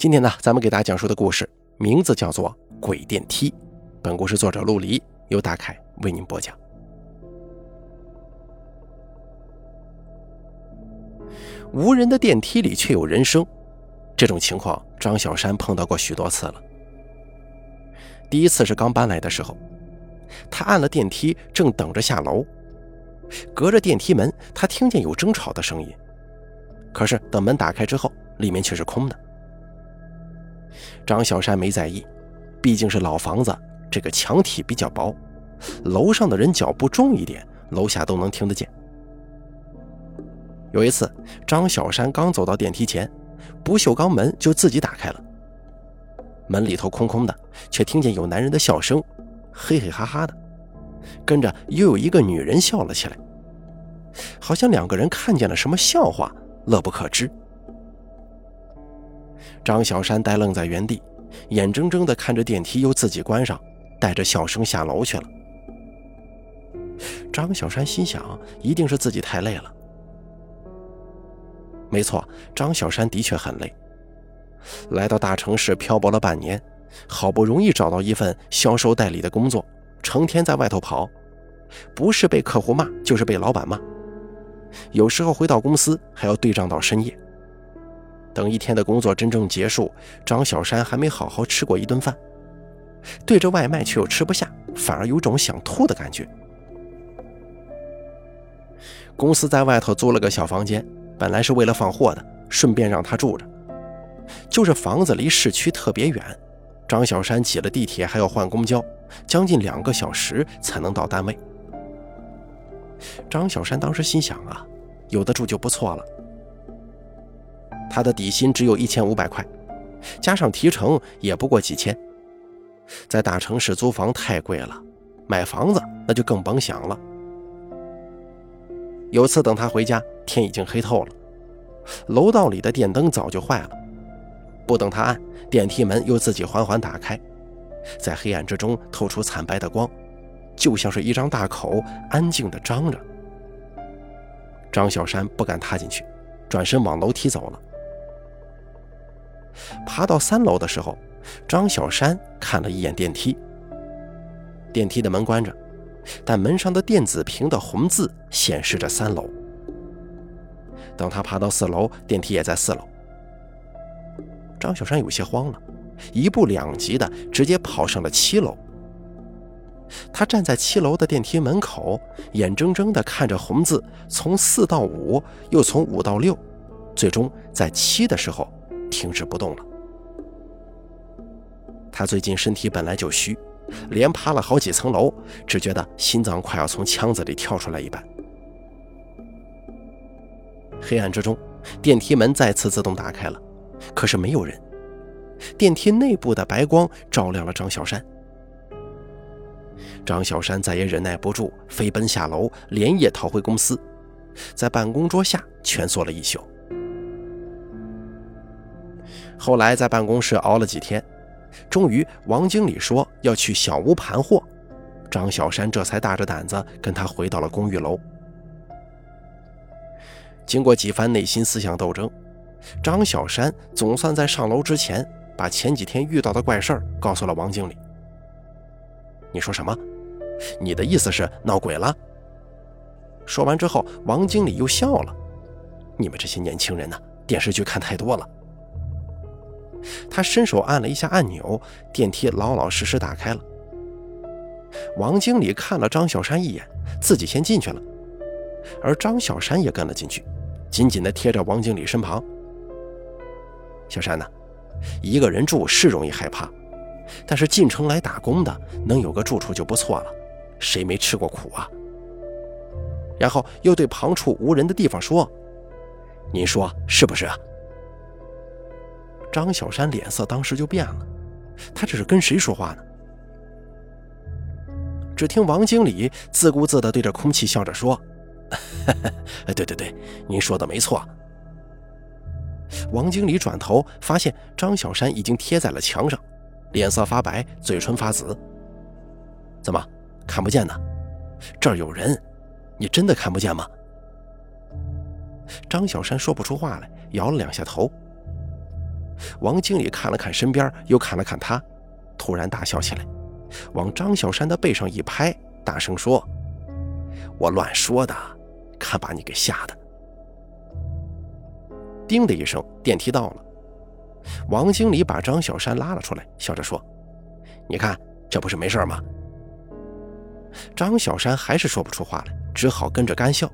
今天呢，咱们给大家讲述的故事名字叫做《鬼电梯》。本故事作者陆离，由大凯为您播讲。无人的电梯里却有人声，这种情况张小山碰到过许多次了。第一次是刚搬来的时候，他按了电梯，正等着下楼，隔着电梯门，他听见有争吵的声音。可是等门打开之后，里面却是空的。张小山没在意，毕竟是老房子，这个墙体比较薄，楼上的人脚步重一点，楼下都能听得见。有一次，张小山刚走到电梯前，不锈钢门就自己打开了。门里头空空的，却听见有男人的笑声，嘿嘿哈哈的，跟着又有一个女人笑了起来，好像两个人看见了什么笑话，乐不可支。张小山呆愣在原地，眼睁睁地看着电梯又自己关上，带着笑声下楼去了。张小山心想，一定是自己太累了。没错，张小山的确很累。来到大城市漂泊了半年，好不容易找到一份销售代理的工作，成天在外头跑，不是被客户骂，就是被老板骂。有时候回到公司还要对账到深夜。等一天的工作真正结束，张小山还没好好吃过一顿饭，对着外卖却又吃不下，反而有种想吐的感觉。公司在外头租了个小房间，本来是为了放货的，顺便让他住着。就是房子离市区特别远，张小山挤了地铁还要换公交，将近两个小时才能到单位。张小山当时心想啊，有的住就不错了。他的底薪只有一千五百块，加上提成也不过几千。在大城市租房太贵了，买房子那就更甭想了。有次等他回家，天已经黑透了，楼道里的电灯早就坏了。不等他按，电梯门又自己缓缓打开，在黑暗之中透出惨白的光，就像是一张大口安静地张着。张小山不敢踏进去，转身往楼梯走了。爬到三楼的时候，张小山看了一眼电梯。电梯的门关着，但门上的电子屏的红字显示着三楼。等他爬到四楼，电梯也在四楼。张小山有些慌了，一步两级的直接跑上了七楼。他站在七楼的电梯门口，眼睁睁地看着红字从四到五，又从五到六，最终在七的时候。停止不动了。他最近身体本来就虚，连爬了好几层楼，只觉得心脏快要从腔子里跳出来一般。黑暗之中，电梯门再次自动打开了，可是没有人。电梯内部的白光照亮了张小山。张小山再也忍耐不住，飞奔下楼，连夜逃回公司，在办公桌下蜷缩了一宿。后来在办公室熬了几天，终于王经理说要去小屋盘货，张小山这才大着胆子跟他回到了公寓楼。经过几番内心思想斗争，张小山总算在上楼之前把前几天遇到的怪事儿告诉了王经理。你说什么？你的意思是闹鬼了？说完之后，王经理又笑了。你们这些年轻人呐，电视剧看太多了。他伸手按了一下按钮，电梯老老实实打开了。王经理看了张小山一眼，自己先进去了，而张小山也跟了进去，紧紧地贴着王经理身旁。小山呐，一个人住是容易害怕，但是进城来打工的能有个住处就不错了，谁没吃过苦啊？然后又对旁处无人的地方说：“您说是不是啊？”张小山脸色当时就变了，他这是跟谁说话呢？只听王经理自顾自地对着空气笑着说：“对对对，您说的没错。”王经理转头发现张小山已经贴在了墙上，脸色发白，嘴唇发紫。怎么看不见呢？这儿有人，你真的看不见吗？张小山说不出话来，摇了两下头。王经理看了看身边，又看了看他，突然大笑起来，往张小山的背上一拍，大声说：“我乱说的，看把你给吓的！”叮的一声，电梯到了。王经理把张小山拉了出来，笑着说：“你看，这不是没事吗？”张小山还是说不出话来，只好跟着干笑。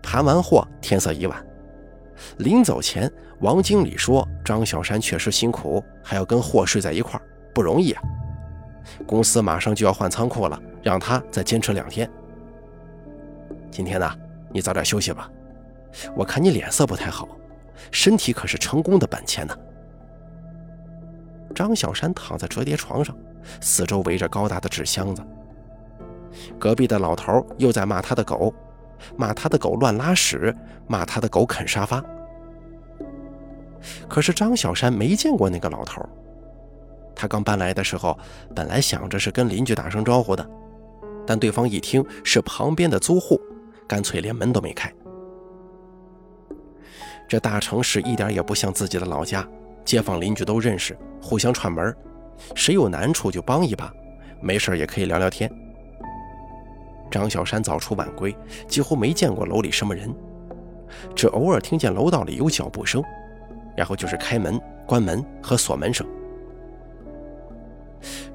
盘完货，天色已晚。临走前，王经理说：“张小山确实辛苦，还要跟货睡在一块儿，不容易啊。公司马上就要换仓库了，让他再坚持两天。今天呢，你早点休息吧。我看你脸色不太好，身体可是成功的本钱呢。”张小山躺在折叠床上，四周围着高大的纸箱子。隔壁的老头又在骂他的狗。骂他的狗乱拉屎，骂他的狗啃沙发。可是张小山没见过那个老头。他刚搬来的时候，本来想着是跟邻居打声招呼的，但对方一听是旁边的租户，干脆连门都没开。这大城市一点也不像自己的老家，街坊邻居都认识，互相串门，谁有难处就帮一把，没事也可以聊聊天。张小山早出晚归，几乎没见过楼里什么人，只偶尔听见楼道里有脚步声，然后就是开门、关门和锁门声。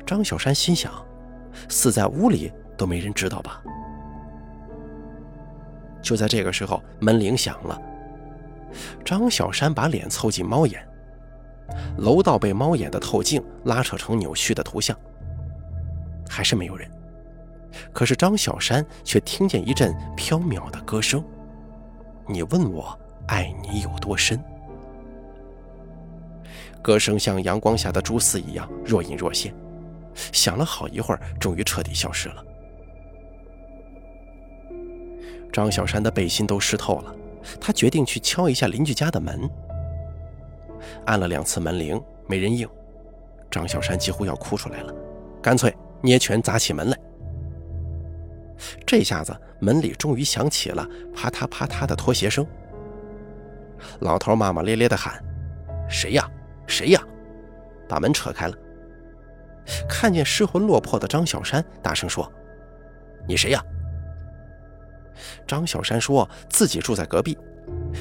张小山心想，死在屋里都没人知道吧？就在这个时候，门铃响了。张小山把脸凑近猫眼，楼道被猫眼的透镜拉扯成扭曲的图像，还是没有人。可是张小山却听见一阵飘渺的歌声：“你问我爱你有多深？”歌声像阳光下的蛛丝一样若隐若现，响了好一会儿，终于彻底消失了。张小山的背心都湿透了，他决定去敲一下邻居家的门。按了两次门铃，没人应，张小山几乎要哭出来了，干脆捏拳砸起门来。这下子门里终于响起了啪嗒啪嗒的拖鞋声。老头骂骂咧咧地喊：“谁呀？谁呀？”把门扯开了，看见失魂落魄的张小山，大声说：“你谁呀？”张小山说自己住在隔壁，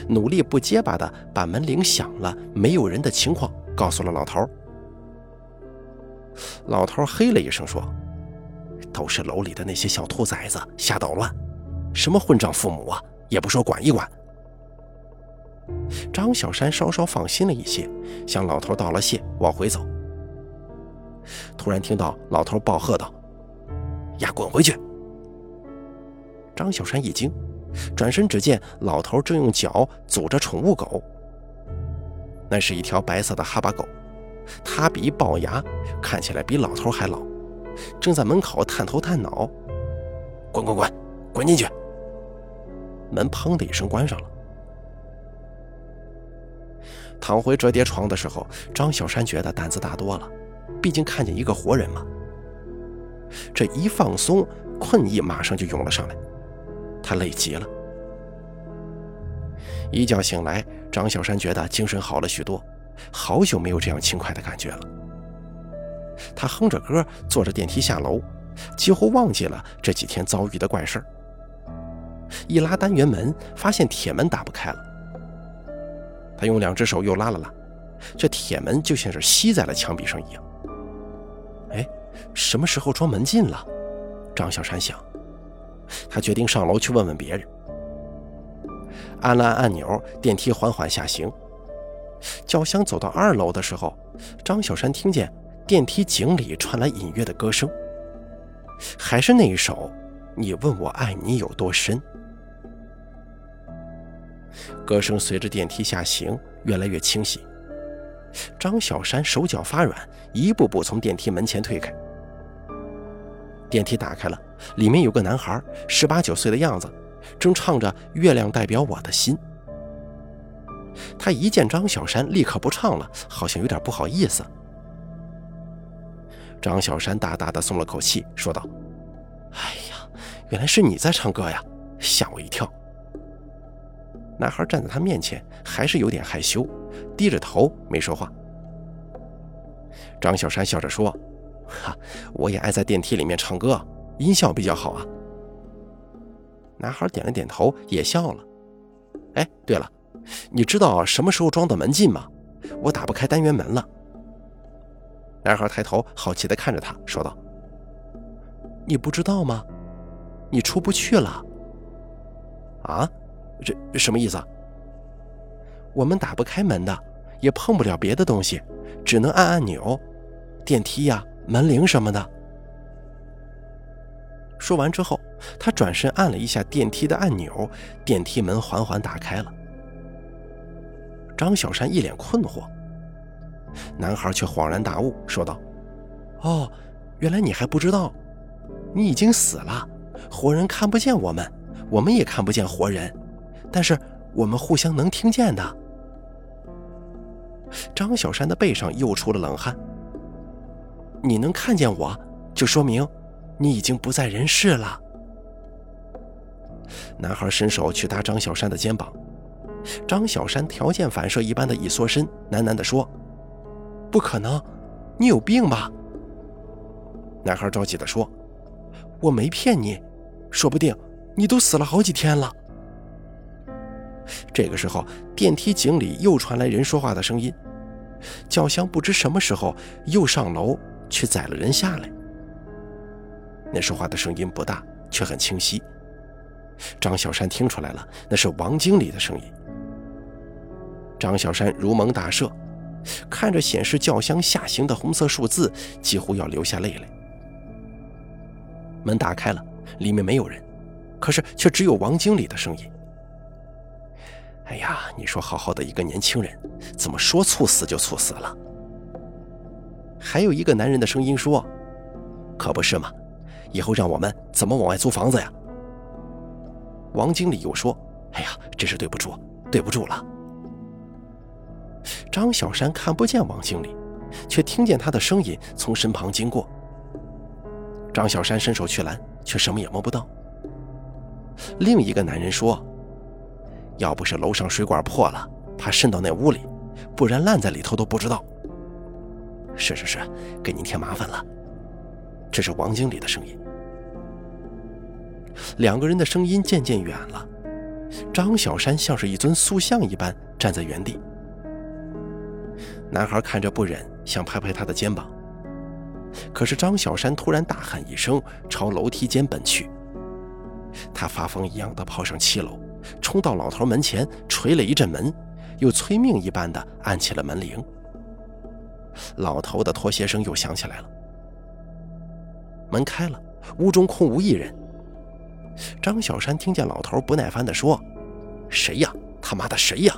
努力不结巴地把门铃响了没有人的情况告诉了老头。老头嘿了一声说。都是楼里的那些小兔崽子瞎捣乱，什么混账父母啊，也不说管一管。张小山稍稍放心了一些，向老头道了谢，往回走。突然听到老头暴喝道：“呀，滚回去！”张小山一惊，转身只见老头正用脚阻着宠物狗。那是一条白色的哈巴狗，它比龅牙，看起来比老头还老。正在门口探头探脑，滚滚滚，滚进去！门砰的一声关上了。躺回折叠床的时候，张小山觉得胆子大多了，毕竟看见一个活人嘛。这一放松，困意马上就涌了上来，他累极了。一觉醒来，张小山觉得精神好了许多，好久没有这样轻快的感觉了。他哼着歌，坐着电梯下楼，几乎忘记了这几天遭遇的怪事。一拉单元门，发现铁门打不开了。他用两只手又拉了拉，这铁门就像是吸在了墙壁上一样。哎，什么时候装门禁了？张小山想。他决定上楼去问问别人。按了按按钮，电梯缓缓下行。轿厢走到二楼的时候，张小山听见。电梯井里传来隐约的歌声，还是那一首“你问我爱你有多深”。歌声随着电梯下行越来越清晰。张小山手脚发软，一步步从电梯门前退开。电梯打开了，里面有个男孩，十八九岁的样子，正唱着《月亮代表我的心》。他一见张小山，立刻不唱了，好像有点不好意思。张小山大大的松了口气，说道：“哎呀，原来是你在唱歌呀，吓我一跳。”男孩站在他面前，还是有点害羞，低着头没说话。张小山笑着说：“哈，我也爱在电梯里面唱歌，音效比较好啊。”男孩点了点头，也笑了。哎，对了，你知道什么时候装的门禁吗？我打不开单元门了。男孩抬头好奇地看着他，说道：“你不知道吗？你出不去了。”啊？这什么意思？我们打不开门的，也碰不了别的东西，只能按按钮，电梯呀、门铃什么的。说完之后，他转身按了一下电梯的按钮，电梯门缓缓打开了。张小山一脸困惑，男孩却恍然大悟，说道：“哦，原来你还不知道，你已经死了，活人看不见我们，我们也看不见活人。”但是我们互相能听见的。张小山的背上又出了冷汗。你能看见我，就说明你已经不在人世了。男孩伸手去搭张小山的肩膀，张小山条件反射一般的一缩身，喃喃地说：“不可能，你有病吧？”男孩着急地说：“我没骗你，说不定你都死了好几天了。”这个时候，电梯井里又传来人说话的声音。轿厢不知什么时候又上楼去载了人下来。那说话的声音不大，却很清晰。张小山听出来了，那是王经理的声音。张小山如蒙大赦，看着显示轿厢下行的红色数字，几乎要流下泪来。门打开了，里面没有人，可是却只有王经理的声音。哎呀，你说好好的一个年轻人，怎么说猝死就猝死了？还有一个男人的声音说：“可不是嘛，以后让我们怎么往外租房子呀？”王经理又说：“哎呀，真是对不住，对不住了。”张小山看不见王经理，却听见他的声音从身旁经过。张小山伸手去拦，却什么也摸不到。另一个男人说。要不是楼上水管破了，怕渗到那屋里，不然烂在里头都不知道。是是是，给您添麻烦了。这是王经理的声音。两个人的声音渐渐远了，张小山像是一尊塑像一般站在原地。男孩看着不忍，想拍拍他的肩膀，可是张小山突然大喊一声，朝楼梯间奔去。他发疯一样的跑上七楼。冲到老头门前，捶了一阵门，又催命一般的按起了门铃。老头的拖鞋声又响起来了。门开了，屋中空无一人。张小山听见老头不耐烦地说：“谁呀？他妈的谁呀？”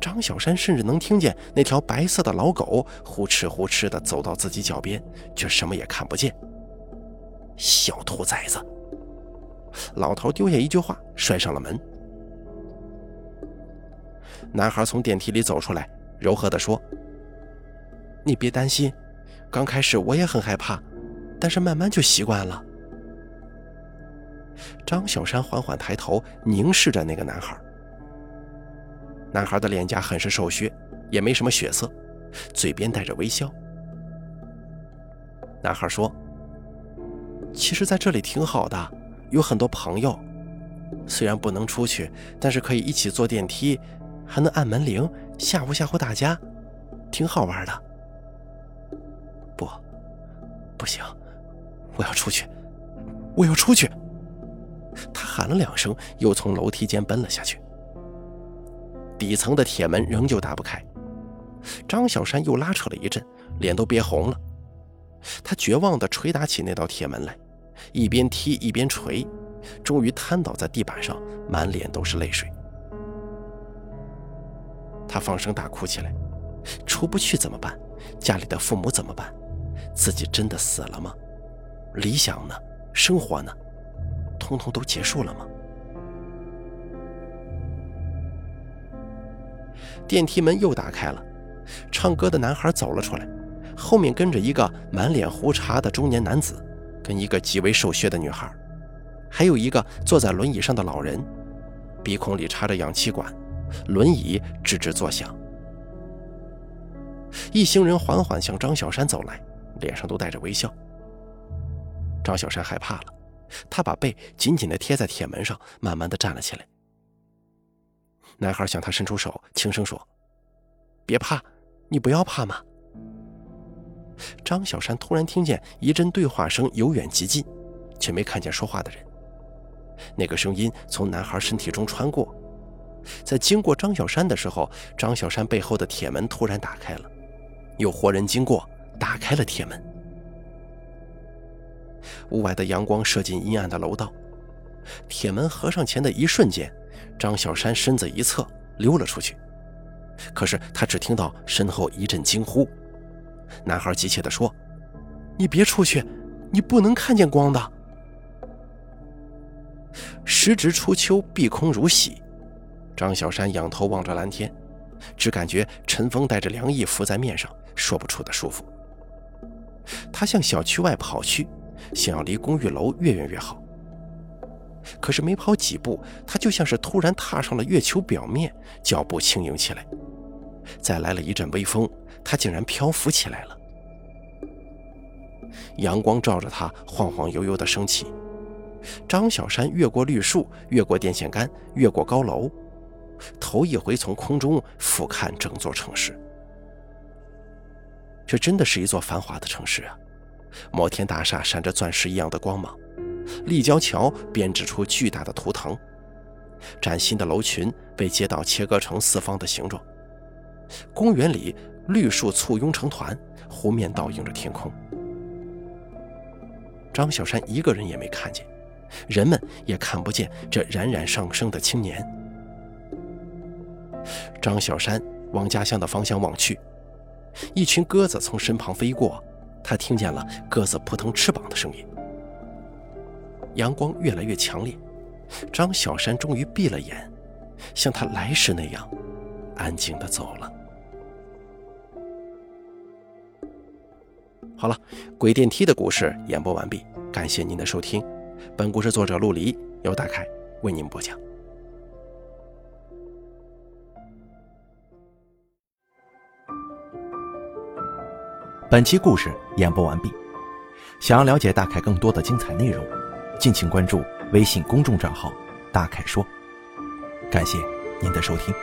张小山甚至能听见那条白色的老狗呼哧呼哧地走到自己脚边，却什么也看不见。小兔崽子！老头丢下一句话，摔上了门。男孩从电梯里走出来，柔和地说：“你别担心，刚开始我也很害怕，但是慢慢就习惯了。”张小山缓缓抬头，凝视着那个男孩。男孩的脸颊很是瘦削，也没什么血色，嘴边带着微笑。男孩说：“其实在这里挺好的。”有很多朋友，虽然不能出去，但是可以一起坐电梯，还能按门铃吓唬吓唬大家，挺好玩的。不，不行，我要出去，我要出去！他喊了两声，又从楼梯间奔了下去。底层的铁门仍旧打不开，张小山又拉扯了一阵，脸都憋红了。他绝望地捶打起那道铁门来。一边踢一边捶，终于瘫倒在地板上，满脸都是泪水。他放声大哭起来。出不去怎么办？家里的父母怎么办？自己真的死了吗？理想呢？生活呢？通通都结束了吗？电梯门又打开了，唱歌的男孩走了出来，后面跟着一个满脸胡茬的中年男子。跟一个极为瘦削的女孩，还有一个坐在轮椅上的老人。鼻孔里插着氧气管，轮椅吱吱作响。一行人缓缓向张小山走来，脸上都带着微笑。张小山害怕了，他把背紧紧地贴在铁门上，慢慢地站了起来。男孩向他伸出手，轻声说：“别怕，你不要怕嘛。”张小山突然听见一阵对话声由远及近，却没看见说话的人。那个声音从男孩身体中穿过，在经过张小山的时候，张小山背后的铁门突然打开了，有活人经过，打开了铁门。屋外的阳光射进阴暗的楼道，铁门合上前的一瞬间，张小山身子一侧溜了出去。可是他只听到身后一阵惊呼。男孩急切地说：“你别出去，你不能看见光的。”时值初秋，碧空如洗。张小山仰头望着蓝天，只感觉晨风带着凉意拂在面上，说不出的舒服。他向小区外跑去，想要离公寓楼越远越好。可是没跑几步，他就像是突然踏上了月球表面，脚步轻盈起来。再来了一阵微风。他竟然漂浮起来了，阳光照着他，晃晃悠悠地升起。张小山越过绿树，越过电线杆，越过高楼，头一回从空中俯瞰整座城市。这真的是一座繁华的城市啊！摩天大厦闪着钻石一样的光芒，立交桥编织出巨大的图腾，崭新的楼群被街道切割成四方的形状，公园里。绿树簇拥成团，湖面倒映着天空。张小山一个人也没看见，人们也看不见这冉冉上升的青年。张小山往家乡的方向望去，一群鸽子从身旁飞过，他听见了鸽子扑腾翅膀的声音。阳光越来越强烈，张小山终于闭了眼，像他来时那样，安静的走了。好了，鬼电梯的故事演播完毕，感谢您的收听。本故事作者陆离，由大凯为您播讲。本期故事演播完毕，想要了解大凯更多的精彩内容，敬请关注微信公众账号“大凯说”。感谢您的收听。